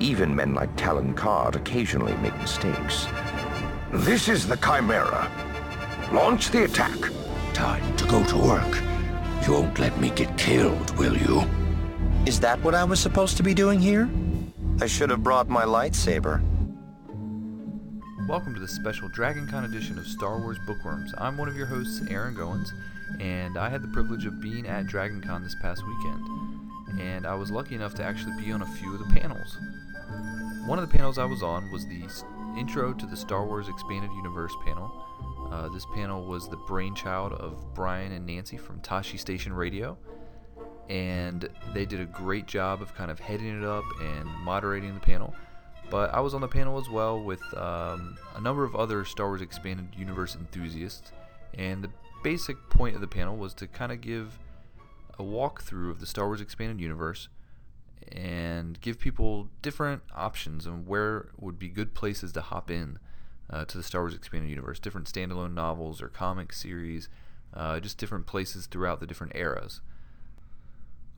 Even men like Talon Karrde occasionally make mistakes. This is the Chimera. Launch the attack. Time to go to work. You won't let me get killed, will you? Is that what I was supposed to be doing here? I should have brought my lightsaber. Welcome to the special DragonCon edition of Star Wars Bookworms. I'm one of your hosts, Aaron Goins, and I had the privilege of being at DragonCon this past weekend. And I was lucky enough to actually be on a few of the panels. One of the panels I was on was the Intro to the Star Wars Expanded Universe panel. Uh, this panel was the brainchild of Brian and Nancy from Tosche Station Radio, and they did a great job of kind of heading it up and moderating the panel. But I was on the panel as well with um, a number of other Star Wars Expanded Universe enthusiasts, and the basic point of the panel was to kind of give a walkthrough of the Star Wars Expanded Universe and give people different options on where would be good places to hop in uh, to the Star Wars Expanded Universe, different standalone novels or comic series, uh, just different places throughout the different eras.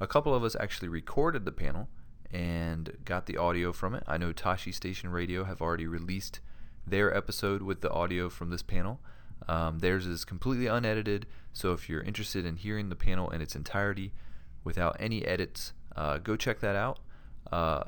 A couple of us actually recorded the panel and got the audio from it. I know Tosche Station Radio have already released their episode with the audio from this panel. Um, theirs is completely unedited, so if you're interested in hearing the panel in its entirety without any edits, uh, go check that out. Uh,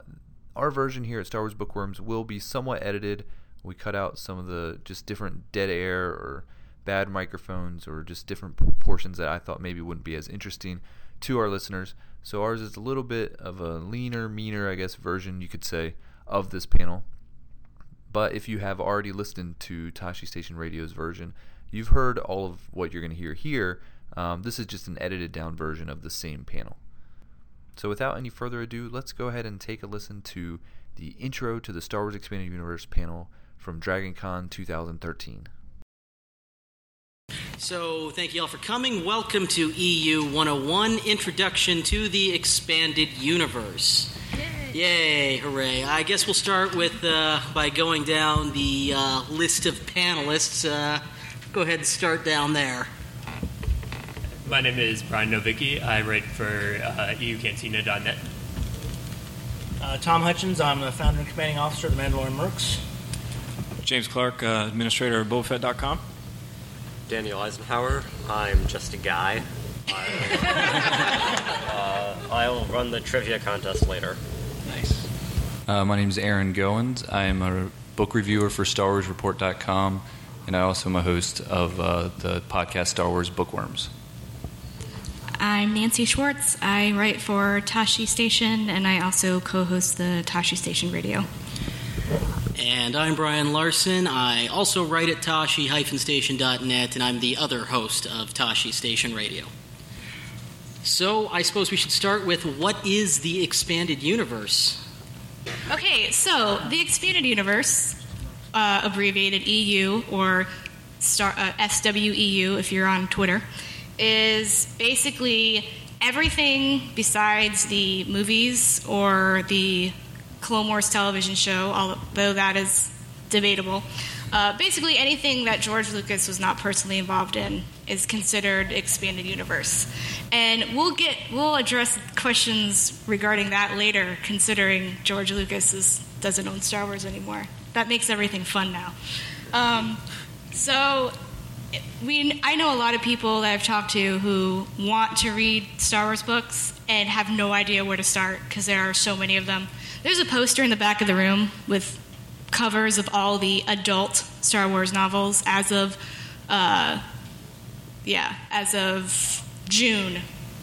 our version here at Star Wars Bookworms will be somewhat edited. We cut out some of the just different dead air or bad microphones or just different portions that I thought maybe wouldn't be as interesting to our listeners. So ours is a little bit of a leaner, meaner, I guess, version you could say of this panel. But if you have already listened to Tosche Station Radio's version, you've heard all of what you're going to hear here. Um, this is just an edited down version of the same panel. So without any further ado, let's go ahead and take a listen to the intro to the Star Wars Expanded Universe panel from DragonCon 2013. So, thank you all for coming. Welcome to EU 101 Introduction to the Expanded Universe. Yay! Yay hooray! I guess we'll start with uh, by going down the uh, list of panelists. Uh, go ahead and start down there. My name is Brian Novicki. I write for uh, EUCantina.net. Uh, Tom Hutchins. I'm the founder and commanding officer of the Mandalorian Mercs. James Clark, uh, administrator of BobaFett.com. Daniel Eisenhower. I'm just a guy. uh, I'll run the trivia contest later. Nice. Uh, my name is Aaron Goins. I am a book reviewer for StarWarsReport.com, and I also am a host of uh, the podcast Star Wars Bookworms. I'm Nancy Schwartz. I write for Tosche Station, and I also co-host the Tosche Station Radio. And I'm Brian Larson. I also write at Tosche-Station.net, and I'm the other host of Tosche Station Radio. So I suppose we should start with what is the expanded universe? Okay, so the expanded universe, uh, abbreviated EU or star, uh, SWEU if you're on Twitter, is basically everything besides the movies or the Clone Wars television show, although that is debatable. Uh, basically, anything that George Lucas was not personally involved in is considered expanded universe, and we'll get we'll address questions regarding that later. Considering George Lucas is, doesn't own Star Wars anymore, that makes everything fun now. Um, so we I know a lot of people that I've talked to who want to read Star Wars books and have no idea where to start because there are so many of them. There's a poster in the back of the room with covers of all the adult Star Wars novels as of, uh, yeah, as of June.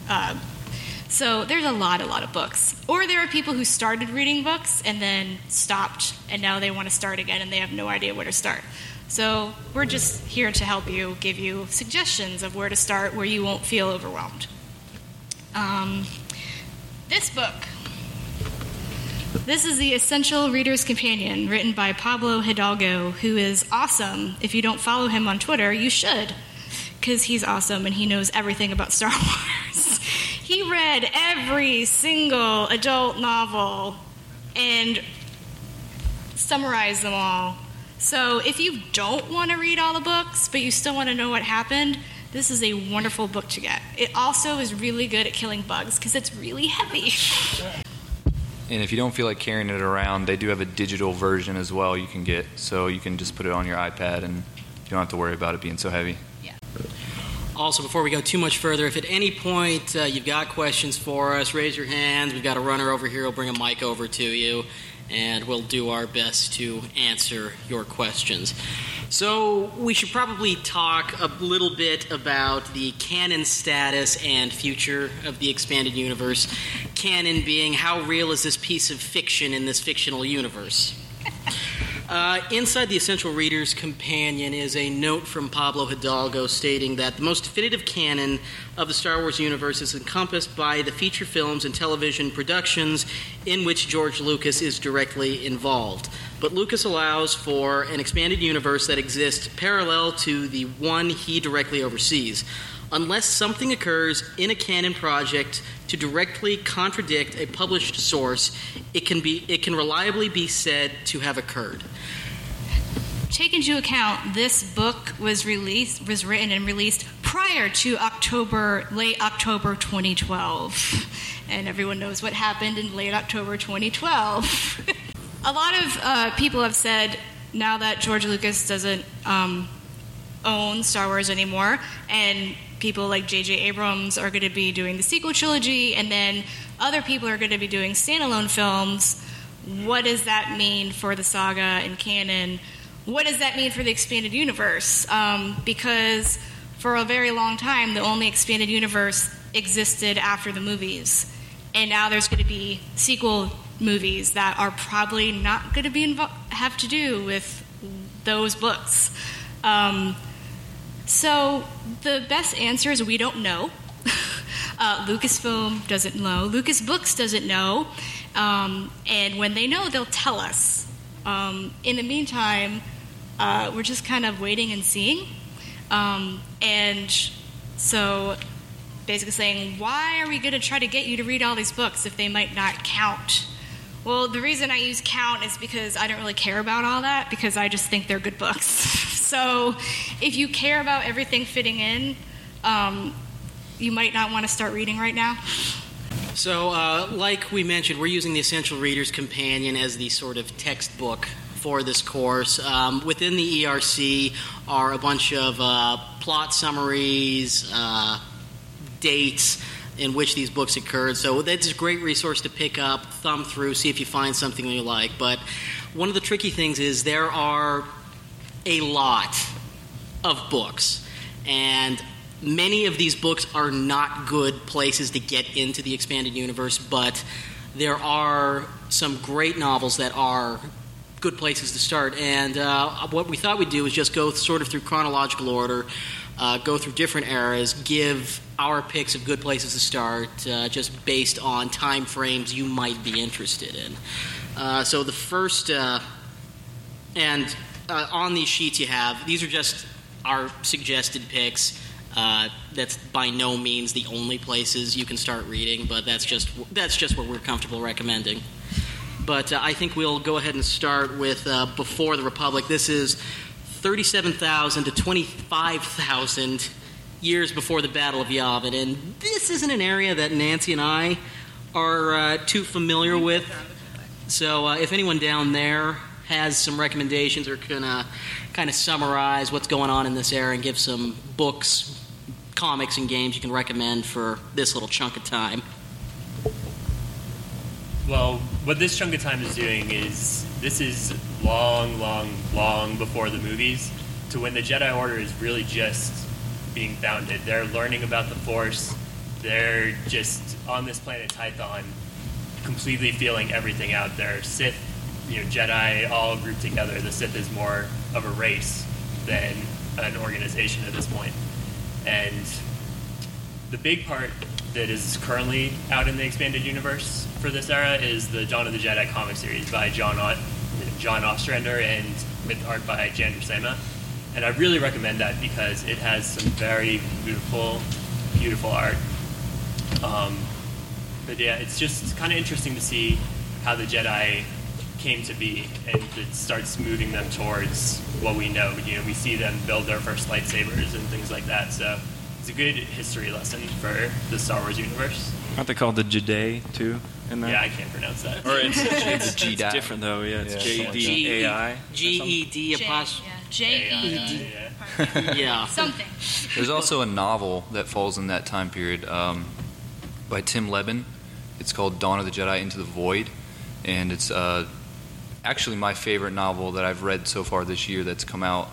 Uh, so there's a lot, a lot of books. Or there are people who started reading books and then stopped, and now they want to start again and they have no idea where to start. So we're just here to help you, give you suggestions of where to start where you won't feel overwhelmed. Um, this book. This is the Essential Reader's Companion, written by Pablo Hidalgo, who is awesome. If you don't follow him on Twitter, you should, because he's awesome and he knows everything about Star Wars. he read every single adult novel and summarized them all so if you don't want to read all the books, but you still want to know what happened, this is a wonderful book to get. It also is really good at killing bugs because it's really heavy. and if you don't feel like carrying it around, they do have a digital version as well you can get. So you can just put it on your iPad and you don't have to worry about it being so heavy. Yeah. Also, before we go too much further, if at any point uh, you've got questions for us, raise your hands. We've got a runner over here. We'll bring a mic over to you, and we'll do our best to answer your questions. So, we should probably talk a little bit about the canon status and future of the expanded universe. Canon being how real is this piece of fiction in this fictional universe? Uh, inside the Essential Reader's Companion is a note from Pablo Hidalgo stating that the most definitive canon of the Star Wars universe is encompassed by the feature films and television productions in which George Lucas is directly involved. But Lucas allows for an expanded universe that exists parallel to the one he directly oversees. Unless something occurs in a canon project to directly contradict a published source, it can be it can reliably be said to have occurred. Take into account this book was released was written and released prior to October late October 2012. And everyone knows what happened in late October 2012. a lot of uh, people have said now that George Lucas doesn't um, own Star Wars anymore, and people like J.J. Abrams are going to be doing the sequel trilogy, and then other people are going to be doing standalone films. What does that mean for the saga and canon? What does that mean for the expanded universe? Um, because for a very long time, the only expanded universe existed after the movies. And now there's going to be sequel movies that are probably not going to be invo- have to do with those books. Um, so the best answer is we don't know. uh, Lucasfilm doesn't know. Lucas Books doesn't know. Um, and when they know, they'll tell us. Um, in the meantime, uh, we're just kind of waiting and seeing. Um, and so basically saying, why are we going to try to get you to read all these books if they might not count? Well, the reason I use count is because I don't really care about all that because I just think they're good books. so if you care about everything fitting in, um, you might not want to start reading right now. So, uh, like we mentioned, we're using the Essential Reader's Companion as the sort of textbook for this course. Um, within the ERC are a bunch of uh, plot summaries, uh, dates in which these books occurred. So that's a great resource to pick up, thumb through, see if you find something you like. But one of the tricky things is there are a lot of books, and many of these books are not good places to get into the expanded universe, but there are some great novels that are good places to start. And uh, what we thought we'd do is just go sort of through chronological order, uh, go through different eras, give our picks of good places to start, uh, just based on time frames you might be interested in. Uh, so the first, uh, and uh, on these sheets you have, these are just our suggested picks. Uh, that's by no means the only places you can start reading, but that's just that's just what we're comfortable recommending. But uh, I think we'll go ahead and start with uh, Before the Republic. This is 37,000 to 25,000 years before the Battle of Yavin, and this isn't an area that Nancy and I are uh, too familiar with. So uh, if anyone down there has some recommendations or can uh, kind of summarize what's going on in this era and give some books, comics, and games you can recommend for this little chunk of time. Well, what this chunk of time is doing is this is long, long, long before the movies to when the Jedi Order is really just being founded. They're learning about the Force. They're just on this planet Tython, completely feeling everything out there. Sith, you know, Jedi all grouped together. The Sith is more of a race than an organization at this point. And the big part that is currently out in the expanded universe for this era is the Dawn of the Jedi comic series by John o- John Ostrander and with art by Jan Duursma. And I really recommend that because it has some very beautiful, beautiful art. Um, but yeah, it's just kind of interesting to see how the Jedi came to be, and it starts moving them towards what we know. You know, we see them build their first lightsabers and things like that. So it's a good history lesson for the Star Wars universe. Aren't they called the Jedi too? in that? Yeah, I can't pronounce that. Or it's, it's, It's it's, Jedi. different though. Yeah, it's Yeah, J something D A I. G E D J- apostrophe. yeah, J E D. Yeah. Something. There's also a novel that falls in that time period um, by Tim Lebbon. It's called Dawn of the Jedi Into the Void, and it's uh, actually my favorite novel that I've read so far this year that's come out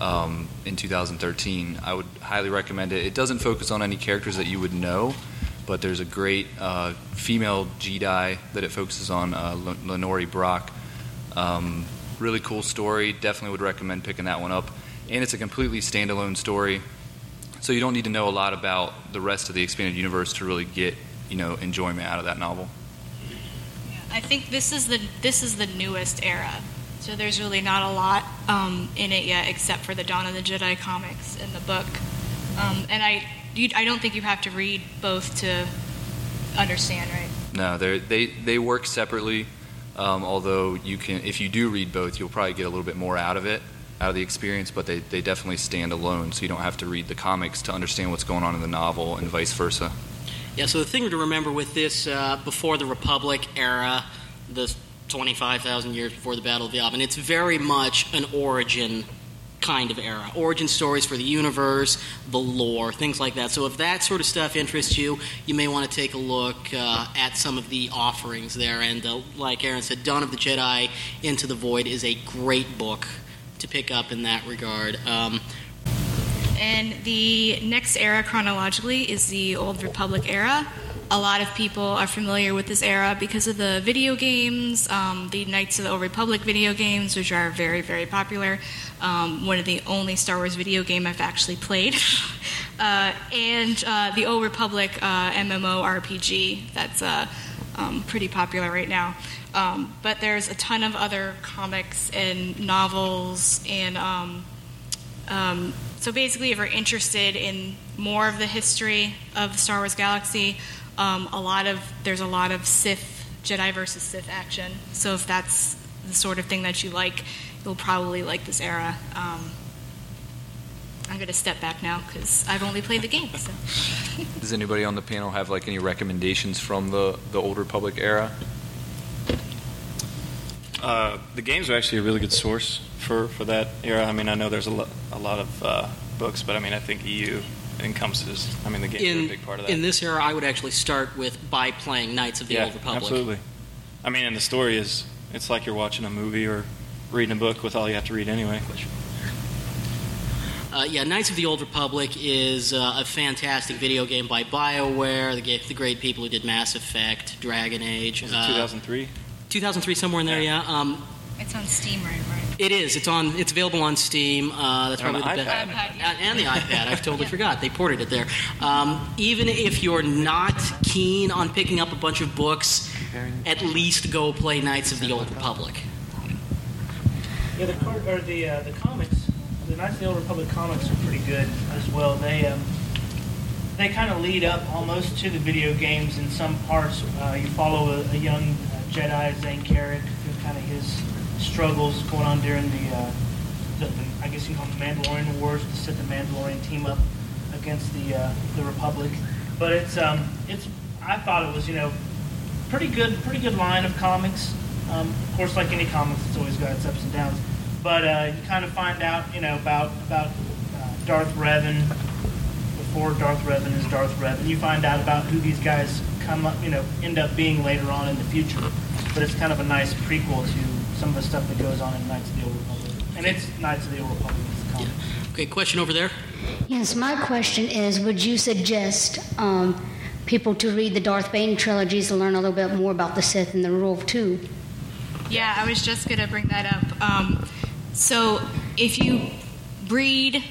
um, in 2013. I would highly recommend it. It doesn't focus on any characters that you would know, but there's a great uh, female Jedi that it focuses on, uh, Lanoree Brock. Um, really cool story. Definitely would recommend picking that one up. And it's a completely standalone story, so you don't need to know a lot about the rest of the expanded universe to really get you know enjoyment out of that novel. I think this is the this is the newest era, so there's really not a lot um, in it yet, except for the Dawn of the Jedi comics in the book. Um, and I you, I don't think you have to read both to understand, right? No, they they they work separately. Um, although you can, if you do read both, you'll probably get a little bit more out of it, out of the experience. But they, they definitely stand alone, so you don't have to read the comics to understand what's going on in the novel, and vice versa. Yeah, so the thing to remember with this, uh, before the Republic era, the 25,000 years before the Battle of Yavin, it's very much an origin kind of era. Origin stories for the universe, the lore, things like that. So if that sort of stuff interests you, you may want to take a look uh, at some of the offerings there. And uh, like Aaron said, Dawn of the Jedi Into the Void is a great book to pick up in that regard. Um, And the next era chronologically is the Old Republic era. A lot of people are familiar with this era because of the video games, um, the Knights of the Old Republic video games, which are very, very popular. Um, one of the only Star Wars video game I've actually played. uh, and uh, the Old Republic uh, MMORPG that's uh, um, pretty popular right now. Um, but there's a ton of other comics and novels and um, um, so basically, if you're interested in more of the history of the Star Wars galaxy, um, a lot of there's a lot of Sith Jedi versus Sith action. So if that's the sort of thing that you like, you'll probably like this era. Um, I'm going to step back now because I've only played the game. So. Does anybody on the panel have like any recommendations from the the Old Republic era? Uh, the games are actually a really good source for, for that era. I mean, I know there's a, lo- a lot of uh, books, but I mean, I think EU encompasses. I mean, the games are a big part of that. in this era, I would actually start with by playing Knights of the yeah, Old Republic. absolutely. I mean, and the story is it's like you're watching a movie or reading a book with all you have to read anyway. Uh, yeah, Knights of the Old Republic is uh, a fantastic video game by BioWare, the, ga- the great people who did Mass Effect, Dragon Age. Was it uh, 2003? 2003, somewhere in there, yeah. Um, It's on Steam, right? Right. It is. It's on. It's available on Steam. Uh, that's on probably the the best. iPad. And, and the iPad. I totally forgot they ported it there. Um, even if you're not keen on picking up a bunch of books, at least go play Knights of the Old Republic. Yeah, the card, or the uh, the comics, the Knights of the Old Republic comics are pretty good as well. They um, they kind of lead up almost to the video games in some parts. Uh, you follow a, a young uh, Jedi, Zayne Carrick, through kind of his struggles going on during the, uh, the, the I guess you call them Mandalorian Wars, to set the Mandalorian team up against the uh, the Republic. But it's um, it's I thought it was you know pretty good pretty good line of comics. Um, of course, like any comics, it's always got its ups and downs. But uh, you kind of find out, you know, about about uh, Darth Revan before Darth Revan is Darth Revan. You find out about who these guys come up, you know, end up being later on in the future. But it's kind of a nice prequel to some of the stuff that goes on in Knights of the Old Republic. And it's Knights of the Old Republic. It's the comic. Okay, question over there. Yes, my question is would you suggest um, people to read the Darth Bane trilogies to learn a little bit more about the Sith and the rule of two? Yeah, I was just going to bring that up. Um, so, if you read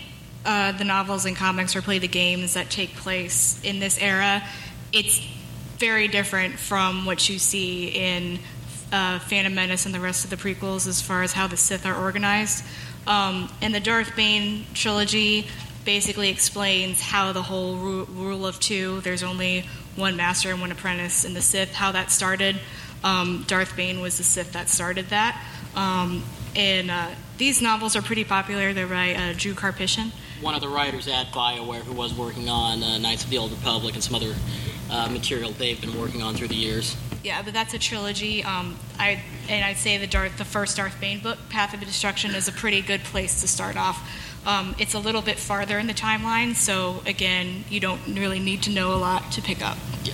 uh, the novels and comics or play the games that take place in this era, it's very different from what you see in uh, Phantom Menace and the rest of the prequels as far as how the Sith are organized. Um, and the Darth Bane trilogy basically explains how the whole ru- rule of two, there's only one master and one apprentice in the Sith, how that started. Um, Darth Bane was the Sith that started that. Um, and uh, these novels are pretty popular. They're by uh, Drew Karpyshyn. One of the writers at BioWare who was working on uh, Knights of the Old Republic and some other uh, material they've been working on through the years. Yeah, but that's a trilogy. Um, I and I'd say the Darth, the first Darth Bane book, Path of Destruction, is a pretty good place to start off. Um, it's a little bit farther in the timeline, so again, you don't really need to know a lot to pick up. Yeah.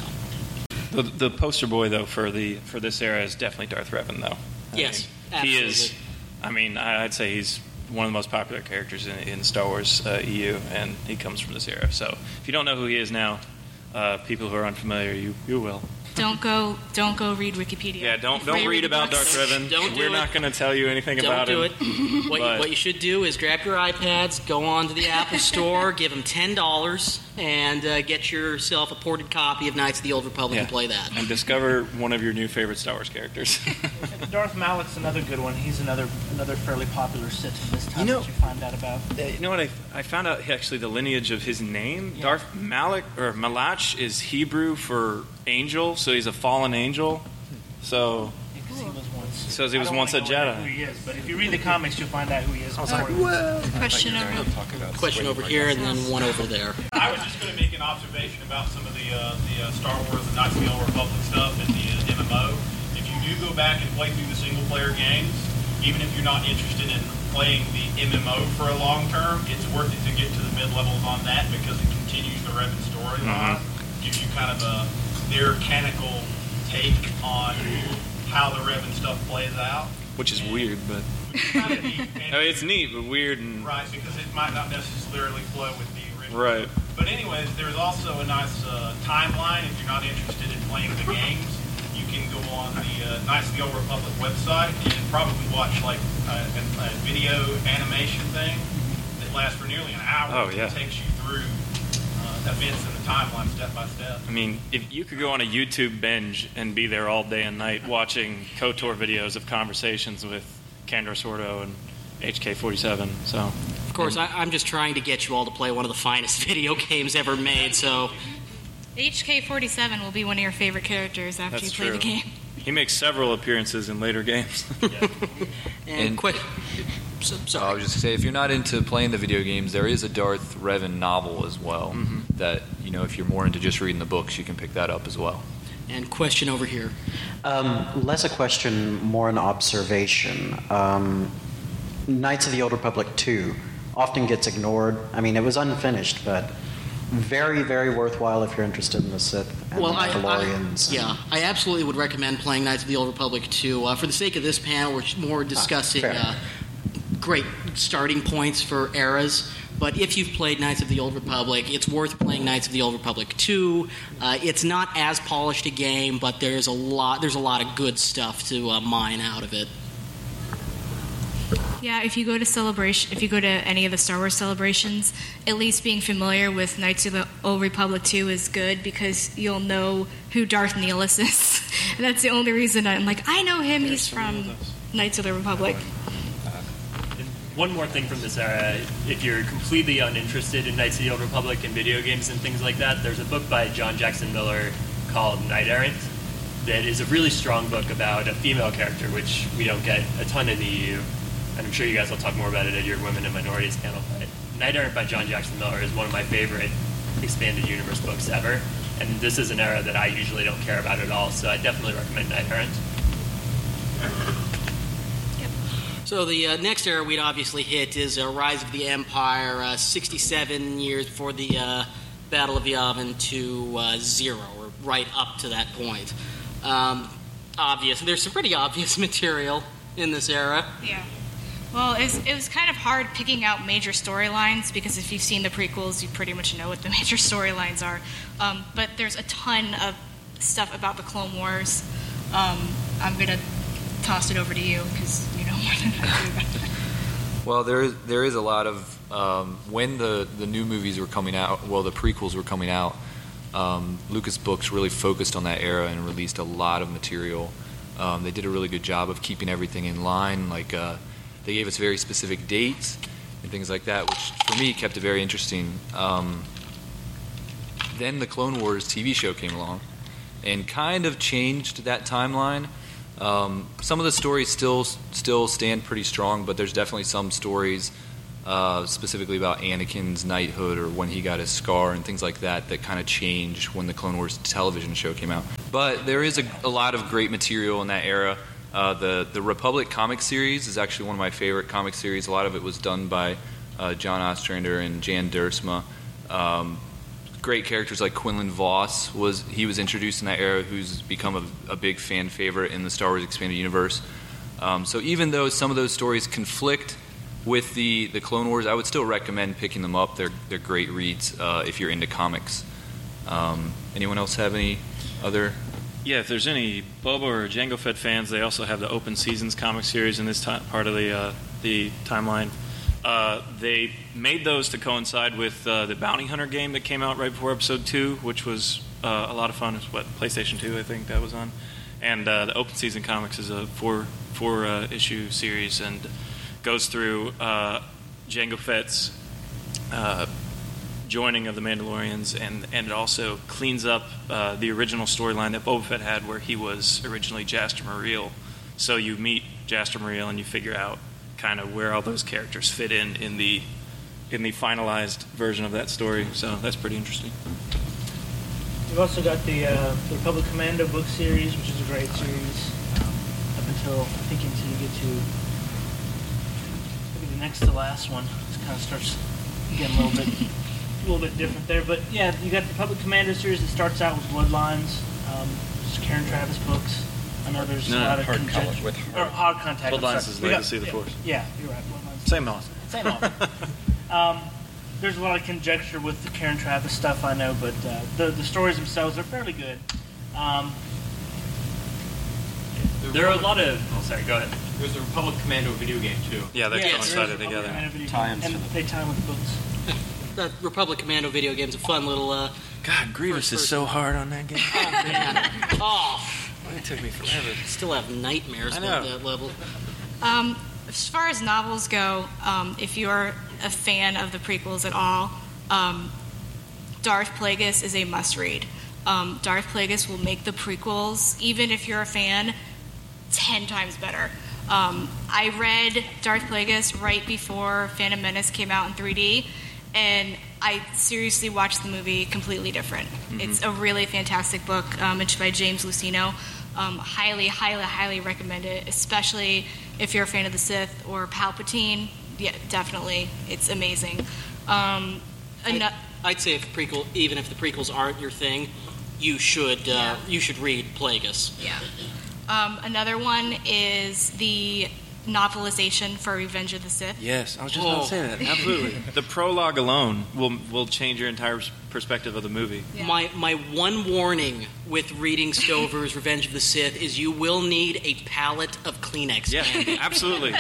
The, the poster boy though for the for this era is definitely Darth Revan though. I Yes, mean, he is. I mean, I- I'd say he's one of the most popular characters in, in Star Wars uh, EU, and he comes from this era. So if you don't know who he is now, uh, people who are unfamiliar, you you will. Don't go, don't go read Wikipedia. Yeah, don't Before don't you read about books. Darth Revan. Don't do We're it. not going to tell you anything about it. Don't about do him. it. What you, but- what you should do is grab your iPads, go on to the Apple Store, give them ten dollars, and uh, get yourself a ported copy of Knights of the Old Republic and play that. and discover one of your new favorite Star Wars characters. Darth Malak's another good one. He's another another fairly popular Sith in this time You know- that you find out about. Uh, You know what? I, I found out actually the lineage of his name. Darth Malak or Malach is Hebrew for angel, so he's a fallen angel. So Because he once. says he was once a wanna go Jedi. Who he is, but if you read the comics, you'll find out who he is. I was like, Question over. Question over here and then one over there. I was just going to make an observation about some of the uh, the uh, Star Wars and Knights of the Old Republic stuff and the uh, MMO. If you do go back and play through the single player games, even if you're not interested in playing the MMO for a long term, it's worth it to get to the mid levels on that because it continues the Revan storyline, gives you kind of a their canonical take on how the Revan stuff plays out. which is weird, but Kind of neat. I mean, it's neat, but weird and Right, because it might not necessarily flow with the original. right. But anyways, there's also a nice uh, timeline. If you're not interested in playing the games, you can go on the uh, Knights of the Old Republic website and probably watch like a, a, a video animation thing that lasts for nearly an hour. Oh, yeah. It takes you through events in the timeline step by step. I mean, if you could go on a YouTube binge and be there all day and night watching KOTOR videos of conversations with Canderous Ordo and HK47, so Of course, I, I'm just trying to get you all to play one of the finest video games ever made. So HK47 will be one of your favorite characters after that's you play true. the game. He makes several appearances in later games. and, And- quick. So, I was just gonna say, if you're not into playing the video games, there is a Darth Revan novel as well. Mm-hmm. That you know, if you're more into just reading the books, you can pick that up as well. And question over here. Um, less a question, more an observation. Um, Knights of the Old Republic 2 often gets ignored. I mean, it was unfinished, but very, very worthwhile if you're interested in the Sith and well, the I, I, Mandalorians. yeah, I absolutely would recommend playing Knights of the Old Republic 2. Uh, for the sake of this panel, we're more discussing fair. uh, great starting points for eras. But if you've played Knights of the Old Republic, it's worth playing Knights of the Old Republic 2. Uh, it's not as polished a game, but there's a lot there's a lot of good stuff to uh, mine out of it. Yeah, if you go to celebration, if you go to any of the Star Wars celebrations, at least being familiar with Knights of the Old Republic 2 is good because you'll know who Darth Nihilus is. and that's the only reason I'm like, I know him. He's from Knights of the Republic. One more thing from this era, if you're completely uninterested in Knights of the Old Republic and video games and things like that, there's a book by John Jackson Miller called Knight Errant that is a really strong book about a female character, which we don't get a ton in the EU. And I'm sure you guys will talk more about it at your Women and Minorities panel. But Knight Errant by John Jackson Miller is one of my favorite expanded universe books ever. And this is an era that I usually don't care about at all, so I definitely recommend Knight Errant. So the uh, next era we'd obviously hit is uh, Rise of the Empire, uh, 67 years before the uh, Battle of Yavin to uh, zero, or right up to that point. Um, obvious. There's some pretty obvious material in this era. Yeah. Well, it was, it was kind of hard picking out major storylines because if you've seen the prequels, you pretty much know what the major storylines are. Um, but there's a ton of stuff about the Clone Wars. Um, I'm going to toss it over to you because you know Well, there is there is a lot of um, when the the new movies were coming out. Well, the prequels were coming out. Um, Lucas Books really focused on that era and released a lot of material. Um, they did a really good job of keeping everything in line. Like uh, they gave us very specific dates and things like that, which for me kept it very interesting. Um, then the Clone Wars TV show came along and kind of changed that timeline. Um, some of the stories still still stand pretty strong, but there's definitely some stories, uh, specifically about Anakin's knighthood or when he got his scar and things like that, that kind of changed when the Clone Wars television show came out. But there is a, a lot of great material in that era. Uh, the the Republic comic series is actually one of my favorite comic series. A lot of it was done by uh, John Ostrander and Jan Duursma. Um, great characters like Quinlan Vos was he was introduced in that era, who's become a, a big fan favorite in the Star Wars expanded universe. Um, so even though some of those stories conflict with the, the Clone Wars, I would still recommend picking them up. They're they're great reads uh, if you're into comics. Um, anyone else have any other? Yeah, if there's any Boba or Jango Fett fans, they also have the Open Seasons comic series in this part of the uh, the timeline. Uh, they made those to coincide with uh, the Bounty Hunter game that came out right before Episode Two, which was uh, a lot of fun. It's what PlayStation Two, I think that was on. And uh, the Open Season Comics is a four four uh, issue series and goes through Jango Fett's joining of the Mandalorians, and and it also cleans up the original storyline that Boba Fett had, where he was originally Jaster Mereel. So you meet Jaster Mereel, and you figure out kind of where all those characters fit in in the in the finalized version of that story. So that's pretty interesting. We've also got the, uh, the Republic Commando book series, which is a great series. Um, up until I think until you get to maybe the next to last one, it kind of starts getting a little bit a little bit different there. But yeah, you got the Republic Commando series that starts out with Bloodlines, um, Karen Traviss books. I know there's No, a no, lot of hard conjecture- contact with or hard- hard contact. I'm Bloodlines sorry. is We got- Legacy of the yeah, Force. Yeah, you're right. Bloodlines. Same author. Same author. um, there's a lot of conjecture with the Karen Traviss stuff, I know, but uh, the the stories themselves are fairly good. Um, There are a lot of. Oh, sorry. Go ahead. There's a Republic Commando video game too. Yeah, they yeah, there is coincided a Republic together. Commando video Tie-ins game, and they tie in with the books. The Republic Commando video game's a fun little. Uh, God, Grievous is so hard on that game. oh, man. oh, It took me forever. still have nightmares about that level. Um, as far as novels go, um, if you're a fan of the prequels at all, um, Darth Plagueis is a must read. Um, Darth Plagueis will make the prequels, even if you're a fan, 10 times better. Um, I read Darth Plagueis right before Phantom Menace came out in 3D, and I seriously watched the movie completely different. It's a really fantastic book. Um, it's by James Luceno. Um, highly, highly, highly recommend it, especially if you're a fan of the Sith or Palpatine. Yeah, definitely. It's amazing. Um, I'd, I'd say if prequel, even if the prequels aren't your thing, you should uh, you should read Plagueis. Yeah. Um, another one is the novelization for Revenge of the Sith. Yes, I was just about to say that. Absolutely. the prologue alone will will change your entire perspective of the movie. My my one warning with reading Stover's Revenge of the Sith is you will need a palette of Kleenex. Yeah, candy. absolutely.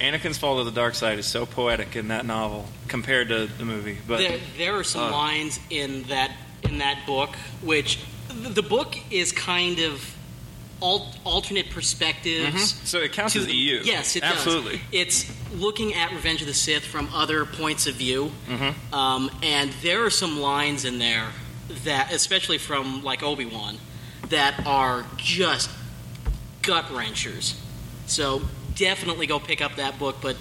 Anakin's fall to the dark side is so poetic in that novel compared to the movie. But there, there are some uh, lines in that in that book which the book is kind of al- alternate perspectives. Mhm. So it counts to- as EU. Yes, it Absolutely. does. It's looking at Revenge of the Sith from other points of view, Mhm. um, and there are some lines in there that, especially from like Obi Wan, that are just gut wrenchers. So definitely go pick up that book, but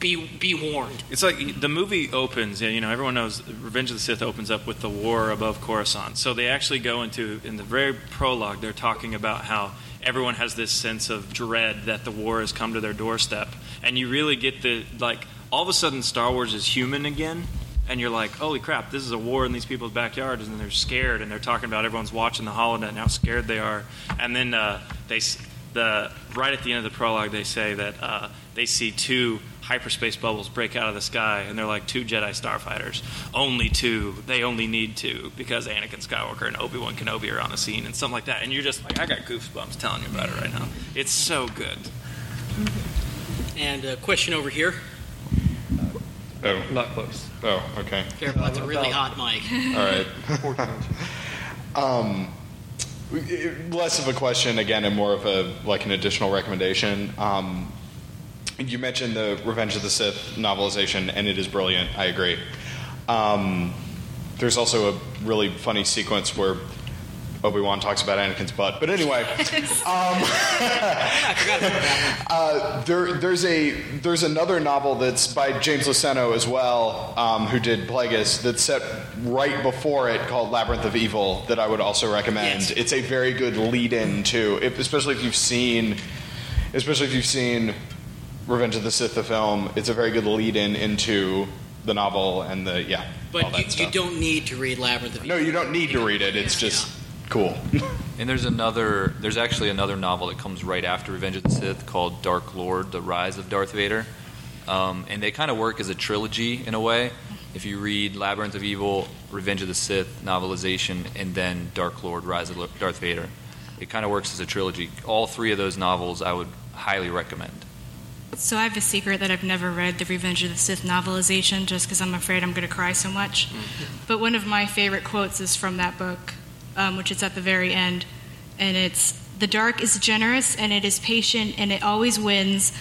be be warned. It's like the movie opens, you know everyone knows Revenge of the Sith opens up with the war above Coruscant. So they actually go into in the very prologue, they're talking about how everyone has this sense of dread that the war has come to their doorstep, and you really get the like all of a sudden Star Wars is human again. And you're like, holy crap, this is a war in these people's backyards, and they're scared, and they're talking about everyone's watching the holonet and how scared they are. And then uh, they, the right at the end of the prologue, they say that uh, they see two hyperspace bubbles break out of the sky, and they're like two Jedi starfighters. Only two. They only need two because Anakin Skywalker and Obi Wan Kenobi are on the scene, and something like that. And you're just like, I got goosebumps telling you about it right now. It's so good. And a question over here. Oh, not close. Oh, okay. Careful, that's a really hot mic. All right. um, less of a question again, and more of a like an additional recommendation. Um, you mentioned the Revenge of the Sith novelization, and it is brilliant. I agree. Um, there's also a really funny sequence where Obi Wan talks about Anakin's butt. But anyway, um, uh, there, there's a there's another novel that's by James Luceno as well, um, who did Plagueis, that's set right before it called Labyrinth of Evil that I would also recommend. Yes. It's a very good lead-in to, if, especially if you've seen, especially if you've seen Revenge of the Sith, the film. It's a very good lead-in into the novel and the yeah. But you, you don't need to read Labyrinth of Evil. No, you don't need to read it. It's just cool. And there's another, there's actually another novel that comes right after Revenge of the Sith called Dark Lord: The Rise of Darth Vader, um, and they kind of work as a trilogy in a way. If you read Labyrinth of Evil, Revenge of the Sith novelization, and then Dark Lord: Rise of Darth Vader, it kind of works as a trilogy. All three of those novels I would highly recommend. So I have a secret that I've never read the Revenge of the Sith novelization just because I'm afraid I'm going to cry so much. But one of my favorite quotes is from that book, um, which is at the very end, and it's the dark is generous and it is patient and it always wins.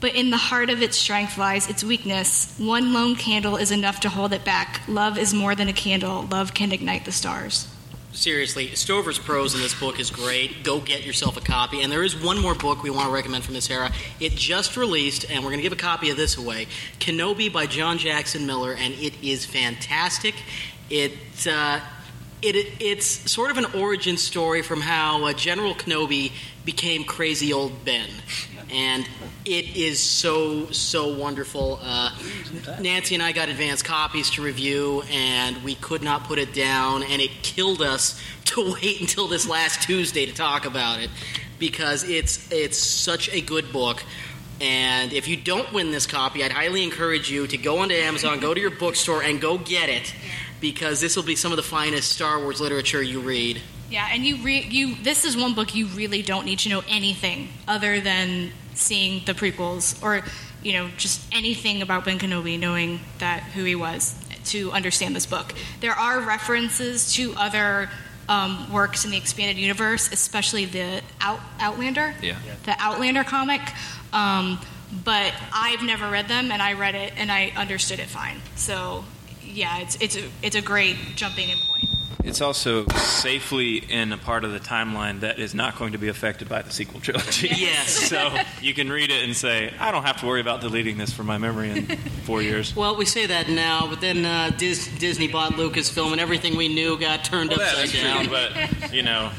But in the heart of its strength lies its weakness. One lone candle is enough to hold it back. Love is more than a candle. Love can ignite the stars. Seriously, Stover's prose in this book is great. Go get yourself a copy. And there is one more book we want to recommend from this era. It just released, and we're going to give a copy of this away Kenobi by John Jackson Miller, and it is fantastic. It, uh, it, it's sort of an origin story from how uh, General Kenobi became crazy old Ben. And it is so, so wonderful. Uh, Nancy and I got advance copies to review, and we could not put it down, and it killed us to wait until this last Tuesday to talk about it because it's it's such a good book. And if you don't win this copy, I'd highly encourage you to go onto Amazon, go to your bookstore, and go get it because this will be some of the finest Star Wars literature you read. Yeah, and you re- you this is one book you really don't need to know anything other than seeing the prequels or you know just anything about Ben Kenobi, knowing that who he was to understand this book. There are references to other um, works in the expanded universe, especially the Out- Outlander, Yeah. yeah. the Outlander comic. Um, but I've never read them, and I read it and I understood it fine. So yeah, it's it's a, it's a great jumping in point. It's also safely in a part of the timeline that is not going to be affected by the sequel trilogy. Yes. so you can read it and say, I don't have to worry about deleting this from my memory in four years. Well, we say that now, but then uh, Dis- Disney bought Lucasfilm, and everything we knew got turned Well, upside that's down. true, but you know,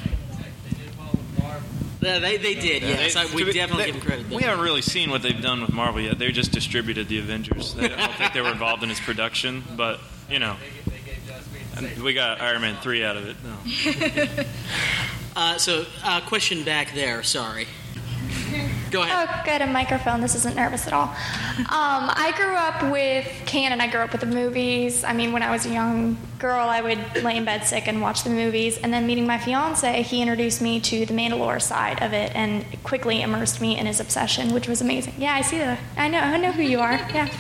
Yeah, they, they did, yes. They- I, we definitely they- give them credit. We haven't really seen what they've done with Marvel yet. They just distributed the Avengers. They, I don't think they were involved in its production, but you know, and we got Iron Man three out of it. No. Uh, so, uh, question back there. Sorry. Go ahead. Oh, good. A microphone. This isn't nervous at all. Um, I grew up with canon. I grew up with the movies. I mean, when I was a young girl, I would lay in bed sick and watch the movies. And then meeting my fiance, he introduced me to the Mandalore side of it and quickly immersed me in his obsession, which was amazing. Yeah, I see that. I know. I know who you are. Yeah.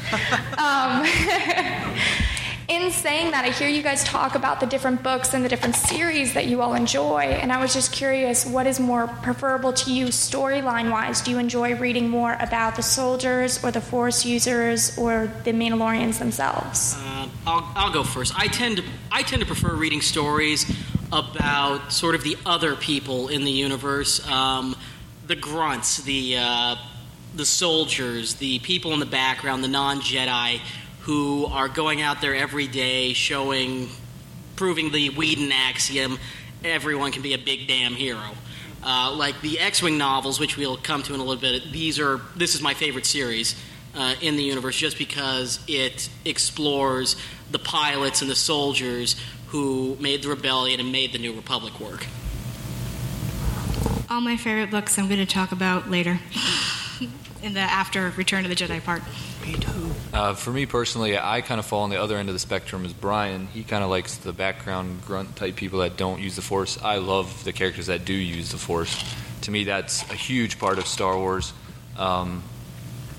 Um, in saying that, I hear you guys talk about the different books and the different series that you all enjoy, and I was just curious what is more preferable to you storyline wise? Do you enjoy reading more about the soldiers or the Force users or the Mandalorians themselves? Uh, I'll, I'll go first. I tend to I tend to prefer reading stories about sort of the other people in the universe, um, the grunts, the uh, the soldiers, the people in the background, the non Jedi who are going out there every day showing, proving the Whedon axiom: everyone can be a big damn hero. Uh, like the X-wing novels, which we'll come to in a little bit. These are this is my favorite series uh, in the universe, just because it explores the pilots and the soldiers who made the rebellion and made the New Republic work. All my favorite books I'm going to talk about later in the after Return of the Jedi part. Uh, for me personally, I kind of fall on the other end of the spectrum as Brian. He kind of likes the background grunt type people that don't use the Force. I love the characters that do use the Force. To me, that's a huge part of Star Wars. Um,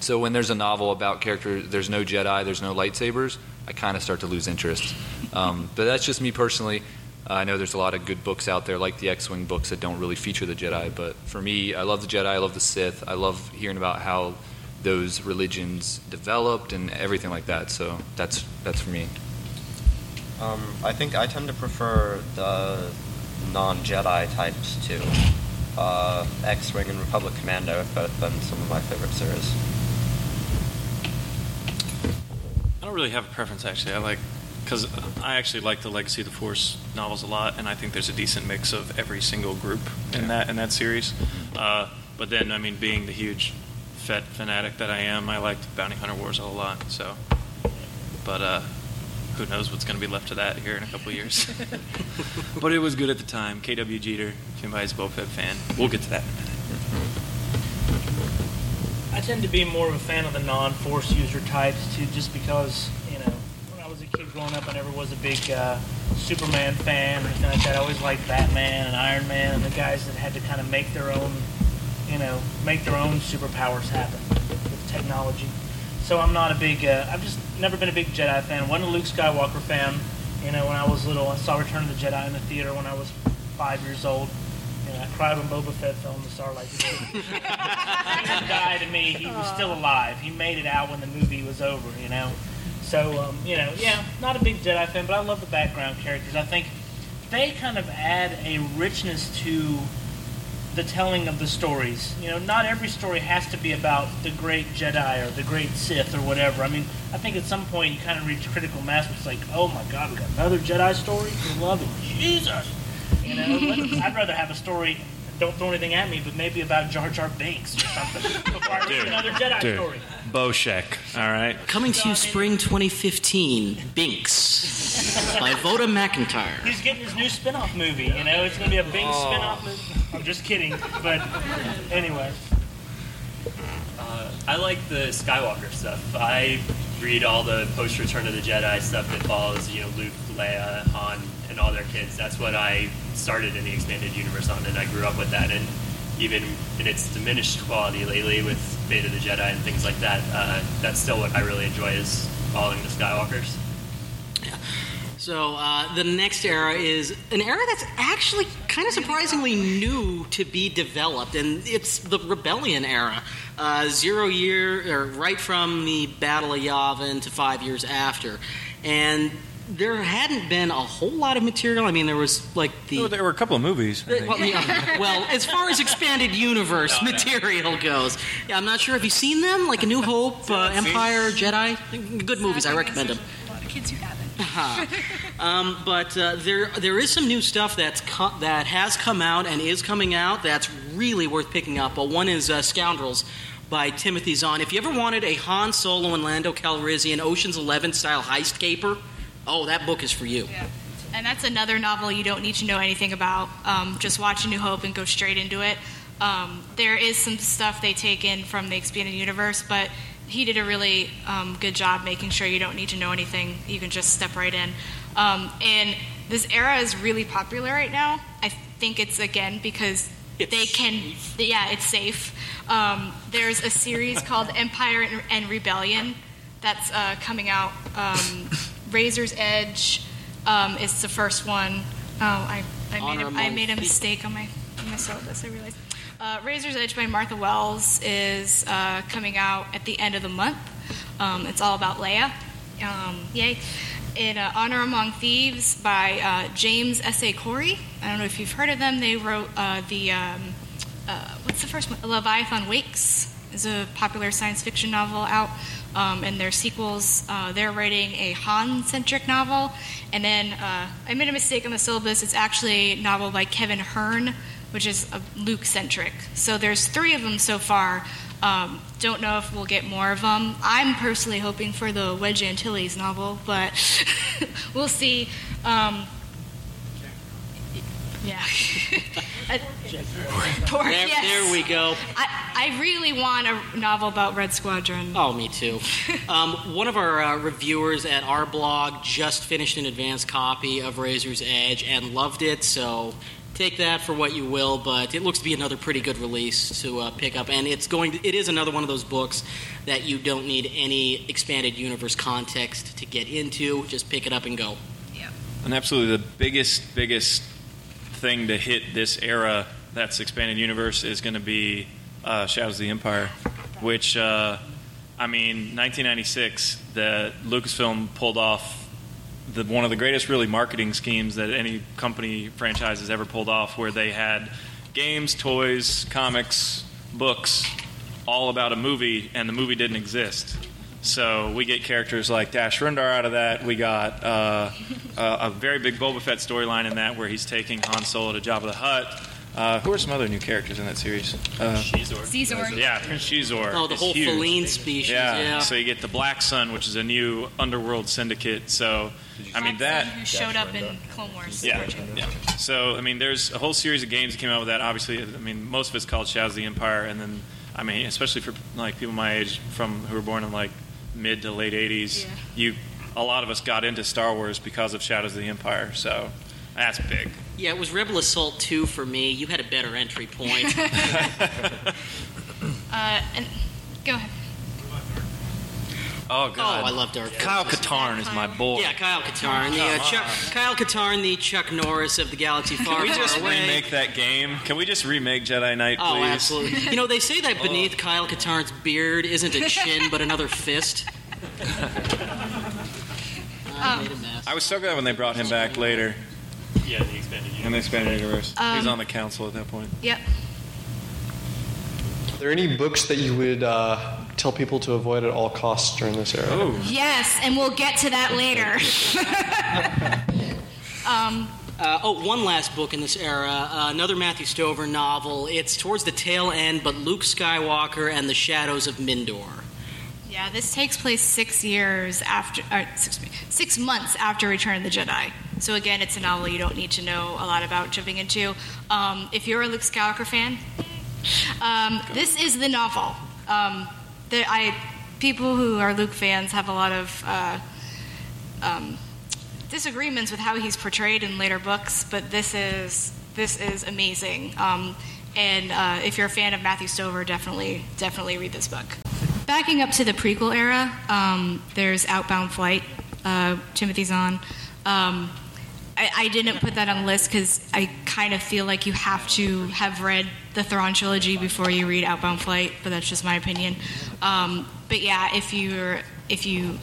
so when there's a novel about characters, there's no Jedi, there's no lightsabers, I kind of start to lose interest. Um, but that's just me personally. I know there's a lot of good books out there, like the X-wing books, that don't really feature the Jedi. But for me, I love the Jedi. I love the Sith. I love hearing about how those religions developed and everything like that. So that's that's for me. Um, I think I tend to prefer the non-Jedi types too. uh, X-Wing and Republic Commando have both been some of my favorite series. I don't really have a preference actually. I like because I actually like the Legacy of the Force novels a lot, and I think there's a decent mix of every single group in that in that series. Uh, but then, I mean, being the huge Fett fanatic that I am, I liked Bounty Hunter Wars a whole lot. So, but uh, who knows what's going to be left of that here in a couple years? but it was good at the time. K.W. Jeter, if anybody's a Boba Fett fan, we'll get to that in a minute. I tend to be more of a fan of the non-force user types too, just because you know when I was a kid growing up, I never was a big uh, Superman fan or anything like that. I always liked Batman and Iron Man and the guys that had to kind of make their own, you know, make their own superpowers happen with technology. So I'm not a big. Uh, I've just never been a big Jedi fan. Wasn't a Luke Skywalker fan. You know, when I was little, I saw Return of the Jedi in the theater when I was five years old. And I cried when Boba Fett fell in the Sarlacc. he didn't die to me. He was still alive. He made it out when the movie was over. You know, so um, you know, yeah, not a big Jedi fan, but I love the background characters. I think they kind of add a richness to the telling of the stories. You know, not every story has to be about the great Jedi or the great Sith or whatever. I mean, I think at some point you kind of reach critical mass. Where it's like, oh my God, we got another Jedi story. For love of Jesus. You know, I'd rather have a story. Don't throw anything at me, but maybe about Jar Jar Binks or something before I read another Jedi Dude, story. Boshek, all right. Coming to you spring 2015, Binks by Vonda McIntyre. He's getting his new spin-off movie. You know, it's going to be a big Oh. spin-off movie. I'm just kidding, but anyway. Uh, I like the Skywalker stuff. I read all the post Return of the Jedi stuff that follows, you know, Luke, Leia, Han, and all their kids. That's what I started in the expanded universe on, and I grew up with that. And even in its diminished quality lately with Fate of the Jedi and things like that, uh, that's still what I really enjoy is following the Skywalkers. Yeah. So uh, the next era is an era that's actually kind of surprisingly new to be developed, and it's the Rebellion era. Uh, zero year, or right from the Battle of Yavin to five years after, and there hadn't been a whole lot of material. I mean, there was like the Oh, there were a couple of movies. I think. well, yeah, well, as far as expanded universe material goes, yeah, I'm not sure. Have you seen them? Like A New Hope, uh, Empire, Jedi? Good movies. I recommend them. A lot of kids who haven't. Uh-huh. um, but uh, there there is some new stuff that's co- that has come out and is coming out that's really worth picking up. But one is uh, Scoundrels by Timothy Zahn. If you ever wanted a Han Solo and Lando Calrissian Ocean's Eleven style heist caper, oh, that book is for you. Yeah. And that's another novel you don't need to know anything about. Um, just watch A New Hope and go straight into it. Um, there is some stuff they take in from the expanded universe, but he did a really um, good job making sure you don't need to know anything. You can just step right in. Um, and this era is really popular right now. I think it's again because they can. Yeah, it's safe. Um, there's a series called Empire and, and Rebellion that's uh, coming out. Razor's Edge um, is the first one. Oh, I, I, made, a, I made a mistake on my on my syllabus. I realized. Uh, Razor's Edge by Martha Wells is uh, coming out at the end of the month. Um, it's all about Leia. Um, yay. In uh, Honor Among Thieves by uh, James S.A. Corey. I don't know if you've heard of them. They wrote uh, the, um, uh, what's the first one? Leviathan Wakes is a popular science fiction novel out. Um, and their sequels, uh, they're writing a Han-centric novel. And then uh, I made a mistake on the syllabus. It's actually a novel by Kevin Hearne, which is a Luke-centric. So there's three of them so far. Um, don't know if we'll get more of them. I'm personally hoping for the Wedge Antilles novel, but we'll see. Um, yeah. Pork, There, yes. there we go. I, I really want a novel about Red Squadron. Oh, me too. um, one of our uh, reviewers at our blog just finished an advanced copy of Razor's Edge and loved it, so take that for what you will. But it looks to be another pretty good release to uh, pick up, and it's going. To, it is another one of those books that you don't need any expanded universe context to get into. Just pick it up and go. Yeah, and absolutely, the biggest, biggest thing to hit this era that's expanded universe is going to be uh, Shadows of the Empire, which, uh, I mean, 1996, the Lucasfilm pulled off the, one of the greatest, really, marketing schemes that any company franchise has ever pulled off, where they had games, toys, comics, books, all about a movie, and the movie didn't exist. So we get characters like Dash Rendar out of that. We got uh, a, a very big Boba Fett storyline in that, where he's taking Han Solo to Jabba the Hutt. Uh, who are some other new characters in that series? Uh, Xizor. Xizor. Yeah, Prince Xizor. Oh, the whole huge. Feline species, yeah. So you get the Black Sun, which is a new underworld syndicate. So, I mean that. who showed up in Clone Wars. Yeah, yeah. So I mean, there's a whole series of games that came out with that. Obviously, I mean, most of it's called Shadows of the Empire, and then I mean, especially for like people my age, from who were born in like mid to late '80s, you a lot of us got into Star Wars because of Shadows of the Empire. So that's big. Yeah, it was Rebel Assault 2 for me. You had a better entry point. Uh, and go ahead. Oh God! Oh, I love Dark Kyle Katarn is my boy. Yeah, Kyle Katarn, the uh, Chuck. Kyle Katarn, the Chuck Norris of the galaxy far, Can we far just away. remake that game? Can we just remake Jedi Knight, please? Oh, absolutely. You know, they say that beneath Kyle Katarn's beard isn't a chin but another fist. I made a mess. I was so glad when they brought him back later Yeah, the expanded universe. in the expanded universe. he was Um, on the council at that point. Yep. Are there any books that you would uh, tell people to avoid at all costs during this era? Oh. Yes, and we'll get to that later. um, Uh, oh, one last book in this era, uh, another Matthew Stover novel. It's towards the tail end, but Luke Skywalker and the Shadows of Mindor. yeah, this takes place six years after, uh, six, six months after Return of the Jedi. So again, it's a novel you don't need to know a lot about jumping into. Um, if you're a Luke Skywalker fan, um, this is the novel. Um, the, I people who are Luke fans have a lot of uh, um, disagreements with how he's portrayed in later books, but this is this is amazing. Um, and uh, if you're a fan of Matthew Stover, definitely definitely read this book. Backing up to the prequel era, um, there's Outbound Flight. Uh, Timothy Zahn. Um, I, I didn't put that on the list because I kind of feel like you have to have read the Thrawn trilogy before you read Outbound Flight, but that's just my opinion. Um, but yeah, if you're if you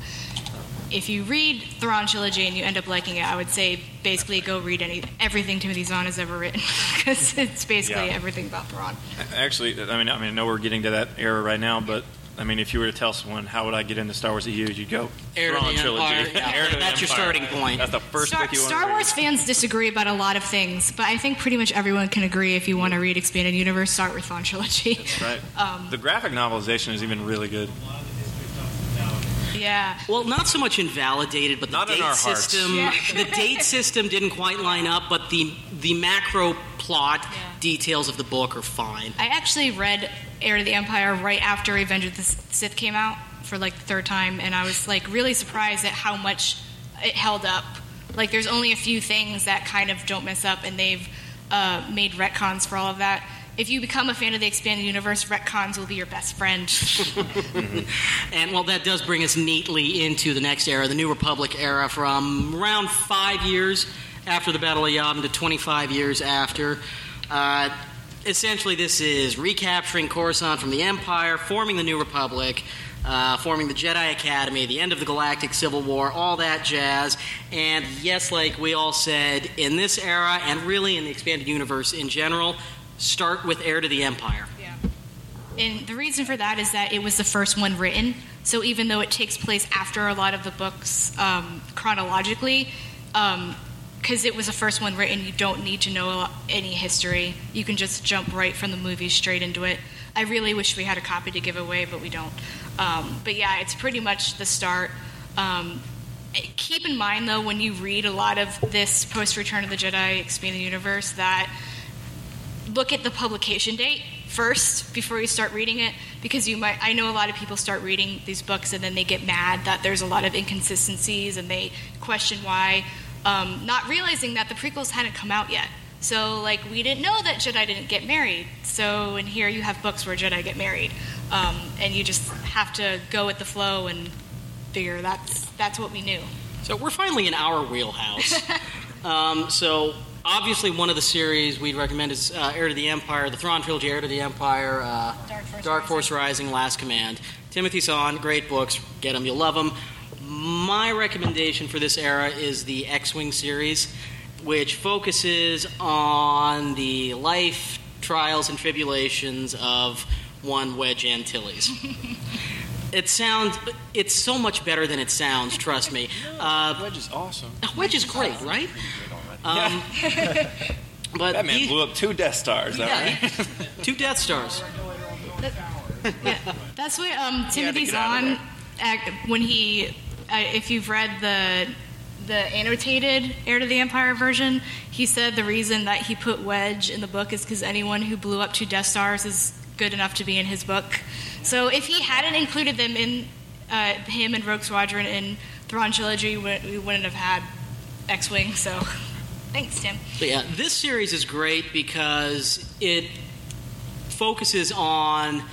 if you read Thrawn trilogy and you end up liking it, I would say basically go read any everything Timothy Zahn has ever written because it's basically Yeah. everything about Thrawn. Actually, I mean, I mean, I know we're getting to that era right now, but I mean, if you were to tell someone how would I get into Star Wars EU, you'd go Heir to Thrawn the trilogy. Empire, yeah. Heir to the That's your Empire. starting point. That's the first Star, book you want Star to read. Wars fans disagree about a lot of things, but I think pretty much everyone can agree if you want to read expanded universe, start with Thrawn trilogy. Right. Um, the graphic novelization is even really good. Yeah. Well, not so much invalidated, but the Not in date our system. Yeah. the date system didn't quite line up, but the the macro plot details of the book are fine. I actually read Heir to the Empire right after Revenge of the Sith came out for like the third time, and I was like really surprised at how much it held up. Like, there's only a few things that kind of don't mess up, and they've uh, made retcons for all of that. If you become a fan of the expanded universe, retcons will be your best friend. And well, that does bring us neatly into the next era, the New Republic era, from around five years after the Battle of Yavin to 25 years after. Uh, essentially, this is recapturing Coruscant from the Empire, forming the New Republic, uh, forming the Jedi Academy, the end of the Galactic Civil War, all that jazz. And yes, like we all said, in this era, and really in the expanded universe in general, start with Heir to the Empire. Yeah. And the reason for that is that it was the first one written. So even though it takes place after a lot of the books um, chronologically, because it was the first one written, you don't need to know any history. You can just jump right from the movie straight into it. I really wish we had a copy to give away, but we don't. Um, but yeah, it's pretty much the start. Um, keep in mind, though, when you read a lot of this post Return of the Jedi expanded universe, that look at the publication date first before you start reading it because you might I know a lot of people start reading these books and then they get mad that there's a lot of inconsistencies and they question why um, not realizing that the prequels hadn't come out yet. So like we didn't know that Jedi didn't get married. So and here you have books where Jedi get married um, and you just have to go with the flow and figure that's that's what we knew. So we're finally in our wheelhouse. um, so obviously, one of the series we'd recommend is uh, Heir to the Empire, the Thrawn trilogy, Heir to the Empire, uh, Dark, Force, Rising, Last Command. Timothy Zahn, great books. Get them, you'll love them. My recommendation for this era is the X-wing series, which focuses on the life, trials and tribulations of one Wedge Antilles. it sounds, it's so much better than it sounds, trust me. Uh, Wedge is awesome. Wedge is great, right? Um, but that man he- blew up two Death Stars. That Yeah, right? two Death Stars. That's what um, Timothy get out of Zahn, act, when he, uh, if you've read the the annotated Heir to the Empire version, he said the reason that he put Wedge in the book is because anyone who blew up two Death Stars is good enough to be in his book. So if he hadn't included them in uh, him and Rogue Squadron in Thrawn trilogy, we we wouldn't have had X-wing. So thanks, Tim. But yeah, this series is great because it focuses on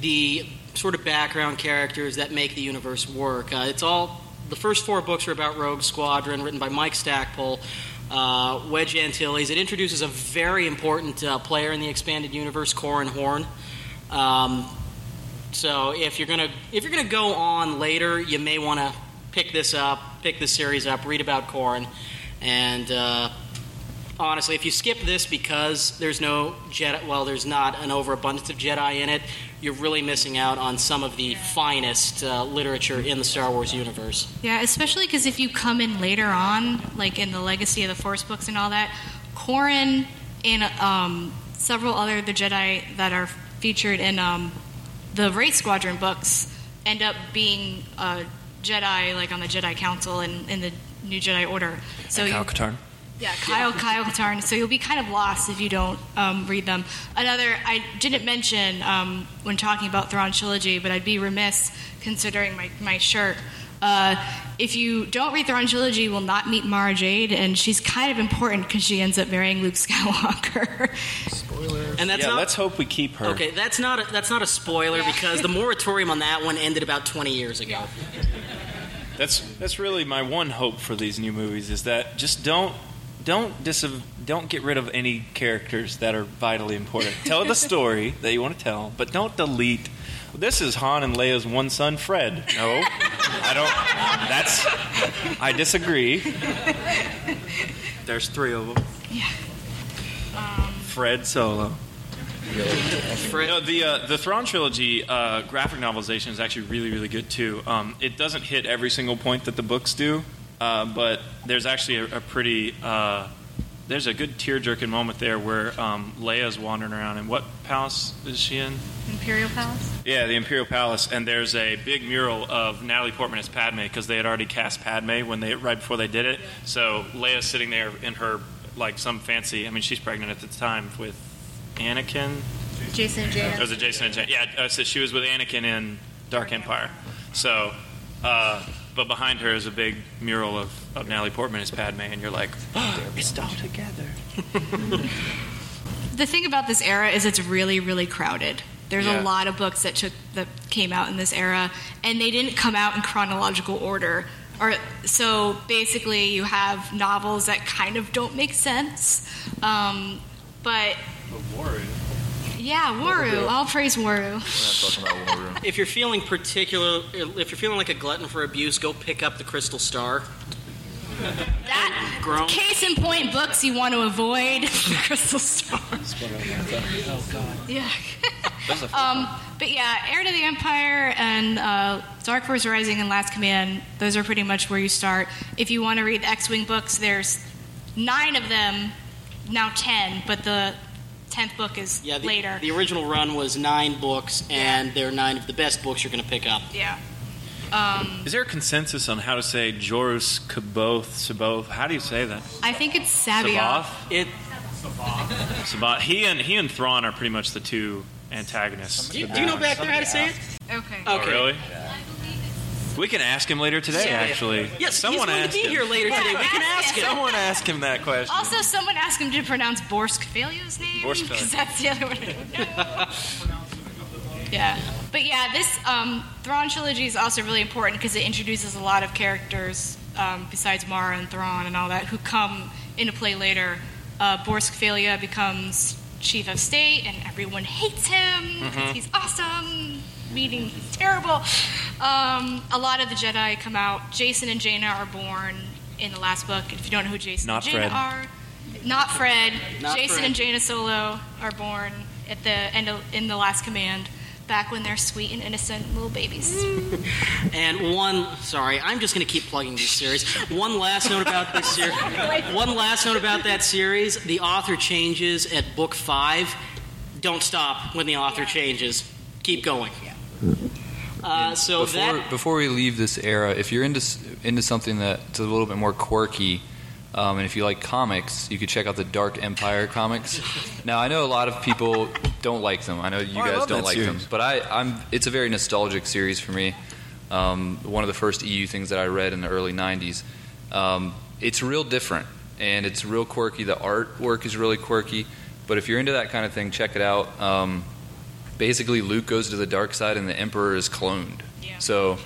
the sort of background characters that make the universe work. Uh, it's all the first four books are about Rogue Squadron, written by Mike Stackpole. Uh, Wedge Antilles. It introduces a very important uh, player in the expanded universe, Corran Horn. Um, so if you're gonna if you're gonna go on later, you may want to pick this up, pick this series up, read about Corran, and uh, honestly, if you skip this because there's no Jedi, well, there's not an overabundance of Jedi in it, you're really missing out on some of the finest uh, literature in the Star Wars universe. Yeah, especially because if you come in later on, like in the Legacy of the Force books and all that, Corran and um, several other the Jedi that are featured in um, the Wraith Squadron books end up being uh, Jedi, like on the Jedi Council and in the New Jedi Order. So And you, Katarn. Yeah, Kyle Kyle Katarn. So you'll be kind of lost if you don't um, read them. Another I didn't mention um, when talking about Thrawn trilogy, but I'd be remiss considering my my shirt. Uh, if you don't read Thrawn trilogy, you will not meet Mara Jade, and she's kind of important because she ends up marrying Luke Skywalker. Spoiler. And that's yeah, not let's hope we keep her. okay. That's not a, that's not a spoiler because the moratorium on that one ended about 20 years ago. That's that's really my one hope for these new movies is that just don't don't dis- don't get rid of any characters that are vitally important. tell the story that you want to tell, but don't delete. This is Han and Leia's one son, Fred. No, I don't. That's I disagree. There's three of them. Yeah. Fred Solo. No, the uh, the Thrawn trilogy uh, graphic novelization is actually really really good too. Um, it doesn't hit every single point that the books do, uh, but there's actually a, a pretty uh, there's a good tear jerking moment there where um, Leia's wandering around. And what palace is she in? Imperial Palace. Yeah, the Imperial Palace, and there's a big mural of Natalie Portman as Padme because they had already cast Padme when they right before they did it. So Leia's sitting there in her like some fancy. I mean, she's pregnant at the time with Anakin. Jacen and Jaina. Or was it Jacen and Jaina? Yeah, uh, so she was with Anakin in Dark Empire. So, uh, but behind her is a big mural of, of Natalie Portman as Padme, and you're like, oh, it's all together. the thing about this era is it's really really crowded there's Yeah. a lot of books that took that came out in this era and they didn't come out in chronological order or so basically you have novels that kind of don't make sense um, but yeah waru. i'll praise waru. If you're feeling particular, if you're feeling like a glutton for abuse, go pick up the Crystal Star. that Grown. case in point books you want to avoid crystal star. Yeah. Um, but yeah, Heir to the Empire and uh, Dark Force Rising and Last Command, those are pretty much where you start. If you want to read the X Wing books, there's nine of them, now ten, but the tenth book is Yeah, the, later. the original run was nine books, and they're nine of the best books you're going to pick up. yeah. Um, Is there a consensus on how to say Joruus Kaboth, Saboth? How do you say that? I think it's Sabia. Sabath? It. Sabath. He and he and Thrawn are pretty much the two antagonists. Do you, do you know back there how to say it? Okay. Oh, Okay. really? We can ask him later today. Yeah. Actually, Yes, someone he's going to asked be him. here later today. We can ask him. Someone ask him that question. Also, someone asked him to pronounce Borsk Fey'lya's name Borsk because that's the other one. I don't know. yeah, but yeah, this um, Thrawn trilogy is also really important because it introduces a lot of characters um, besides Mara and Thrawn and all that who come into play later. Uh, Borsk Fey'lya becomes chief of state, and everyone hates him because Mhm. he's awesome. Meaning he's terrible. Um, a lot of the Jedi come out. Jacen and Jaina are born in the last book. If you don't know who Jacen Not and Jaina Fred. are, not Fred. Not Jacen Fred. and Jaina Solo are born. at the end of, in the Last Command, back when they're sweet and innocent little babies. And one, sorry, I'm just going to keep plugging this series. One last note about this series. One last note about that series: the author changes at book five. Don't stop when the author changes. Keep going. Uh, so before, that before we leave this era, if you're into into something that's a little bit more quirky, um, and if you like comics, you could check out the Dark Empire comics. Now I know a lot of people don't like them. I know you Oh, guys don't like them, but I, I'm. It's a very nostalgic series for me. Um, one of the first EU things that I read in the early '90s. Um, it's real different and it's real quirky. The artwork is really quirky, but if you're into that kind of thing, check it out. Basically Luke goes to the dark side and the Emperor is cloned. Yeah. So,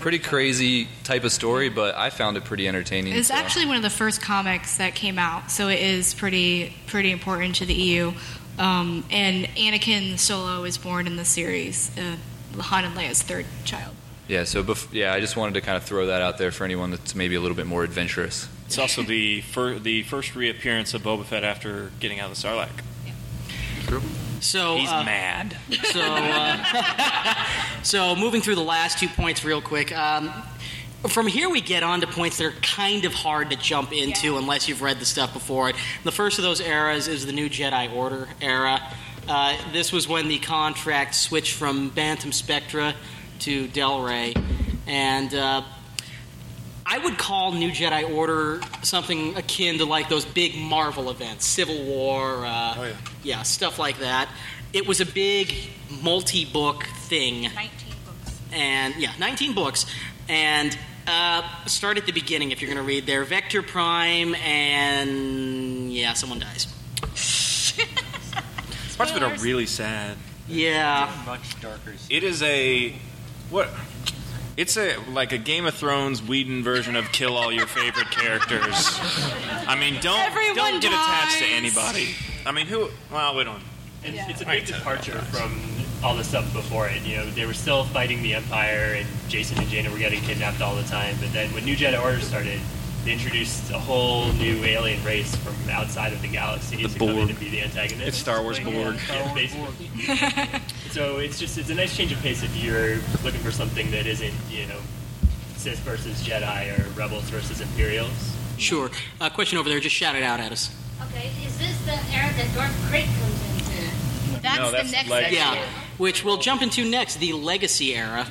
pretty crazy type of story, but I found it pretty entertaining. It's so. actually one of the first comics that came out, so it is pretty pretty important to the EU. Um, and Anakin Solo is born in the series, uh, Han and Leia's third child. yeah. So bef- yeah, I just wanted to kind of throw that out there for anyone that's maybe a little bit more adventurous. It's also the fir- the first reappearance of Boba Fett after getting out of the Sarlacc. So He's uh, mad. So, uh, so moving through the last two points real quick. Um, from here, we get on to points that are kind of hard to jump into unless you've read the stuff before it. The first of those eras is the New Jedi Order era. Uh, this was when the contract switched from Bantam Spectra to Del Rey, and uh, I would call New Jedi Order something akin to like those big Marvel events, Civil War, uh, yeah. stuff like that. It was a big multi-book thing. 19 books. And yeah, 19 books. And uh, start at the beginning if you're going to read there. Vector Prime, and yeah, someone dies. Parts of it are really sad. Yeah. Much darker. It is a what? It's a like a Game of Thrones Whedon version of kill all your favorite characters. I mean, don't Everyone don't get attached to dies. anybody. I mean, who? Well, we don't. It's, it's a big departure from all the stuff before it. You know, they were still fighting the Empire, and Jacen and Jaina were getting kidnapped all the time. But then when New Jedi Order started, they introduced a whole new alien race from outside of the galaxy The to come in Borg. and be the antagonist. It's Star Wars Like, Borg. yeah, basically. so it's just it's a nice change of pace if you're looking for something that isn't you know Sith versus Jedi or Rebels versus Imperials. Sure. Uh, question over there. Just shout it out at us. Okay, is this the era that Darth Krayt comes into? That's, No, the next Yeah, which we'll jump into next, the Legacy era.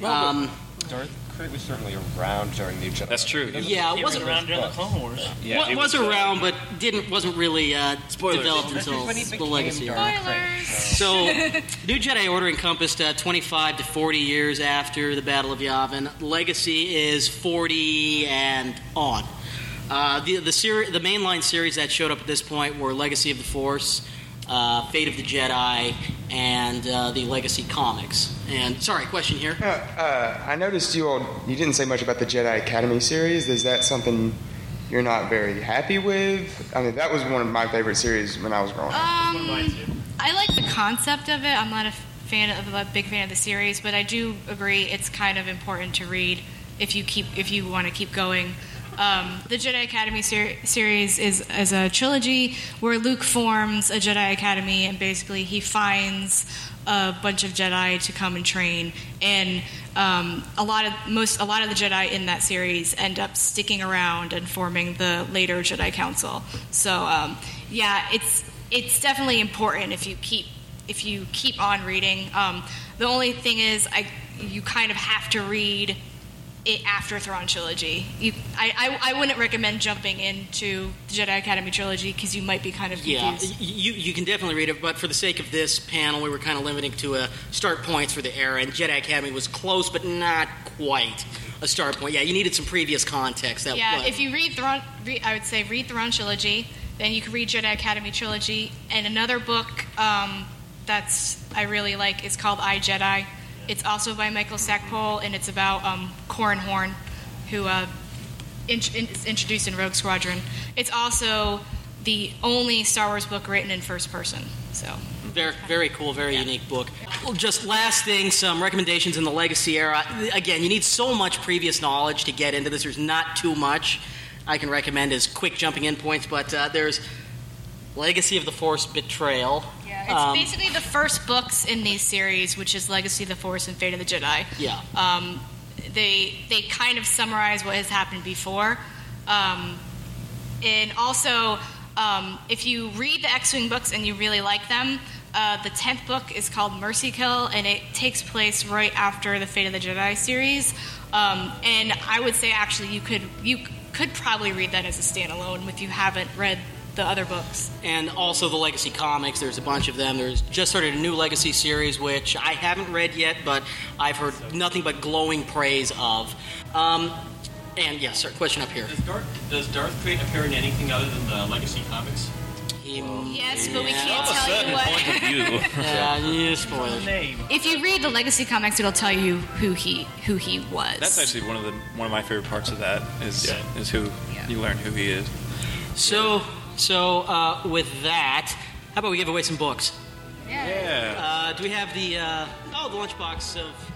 Um, Darth Krayt was certainly around during the Jedi. That's true. yeah, it wasn't around during the Clone Wars. Yeah, wa- it was, was, around, but didn't wasn't really uh, developed until the Legacy Darth era. Krayt, So, New Jedi Order encompassed uh, 25 to 40 years after the Battle of Yavin. Legacy is 40 and on. Uh, the the, seri- the mainline series that showed up at this point were Legacy of the Force, uh, Fate of the Jedi, and uh, the Legacy comics. And sorry, question here. Uh, uh, I noticed you all you didn't say much about the Jedi Academy series. Is that something you're not very happy with? I mean, that was one of my favorite series when I was growing up. Um, I like the concept of it. I'm not a fan of a big fan of the series, but I do agree it's kind of important to read if you keep if you want to keep going. Um, the Jedi Academy ser- series is, is a trilogy where Luke forms a Jedi Academy and basically he finds a bunch of Jedi to come and train, and um, a lot of most a lot of the Jedi in that series end up sticking around and forming the later Jedi Council. So um, yeah, it's it's definitely important if you keep if you keep on reading. Um, the only thing is, I you kind of have to read it after Thrawn trilogy. You, I, I, I wouldn't recommend jumping into the Jedi Academy trilogy because you might be kind of Yeah, confused. y- you, you can definitely read it, but for the sake of this panel, we were kind of limiting to a start points for the era, and Jedi Academy was close, but not quite a start point. Yeah, you needed some previous context. That yeah, if you read Thrawn, re, I would say read Thrawn trilogy. Then you can read Jedi Academy trilogy, and another book um, that's I really like is called I Jedi. It's also by Michael Stackpole, and it's about um, Corran Horn, who uh, in, in, is introduced in Rogue Squadron. It's also the only Star Wars book written in first person. So Very, very cool, very unique book. Well, Just last thing, some recommendations in the Legacy era. Again, you need so much previous knowledge to get into this. There's not too much I can recommend as quick jumping in points, but uh, there's Legacy of the Force Betrayal. Yeah, It's Um, basically the first books in these series, which is Legacy of the Force and Fate of the Jedi. Yeah. Um, they they kind of summarize what has happened before, um, and also um, if you read the X-wing books and you really like them, uh, the tenth book is called Mercy Kill, and it takes place right after the Fate of the Jedi series. Um, and I would say actually you could you could probably read that as a standalone if you haven't read the other books. and also the Legacy comics. There's a bunch of them. There's just started a new Legacy series, which I haven't read yet, but I've heard nothing but glowing praise of. Um, and yes, sir, question up here. Does Darth, does Darth Krayt appear in anything other than the Legacy comics? Yes, but we Yeah. can't Of a tell you certain what. point of view. Yeah, yeah, spoilers. If you read the Legacy comics, it'll tell you who he who he was. That's actually one of the one of my favorite parts of that is yeah. is who you learn who he is. So, so uh, with that, how about we give away some books? Yeah. Uh, do we have the uh, oh the lunchbox of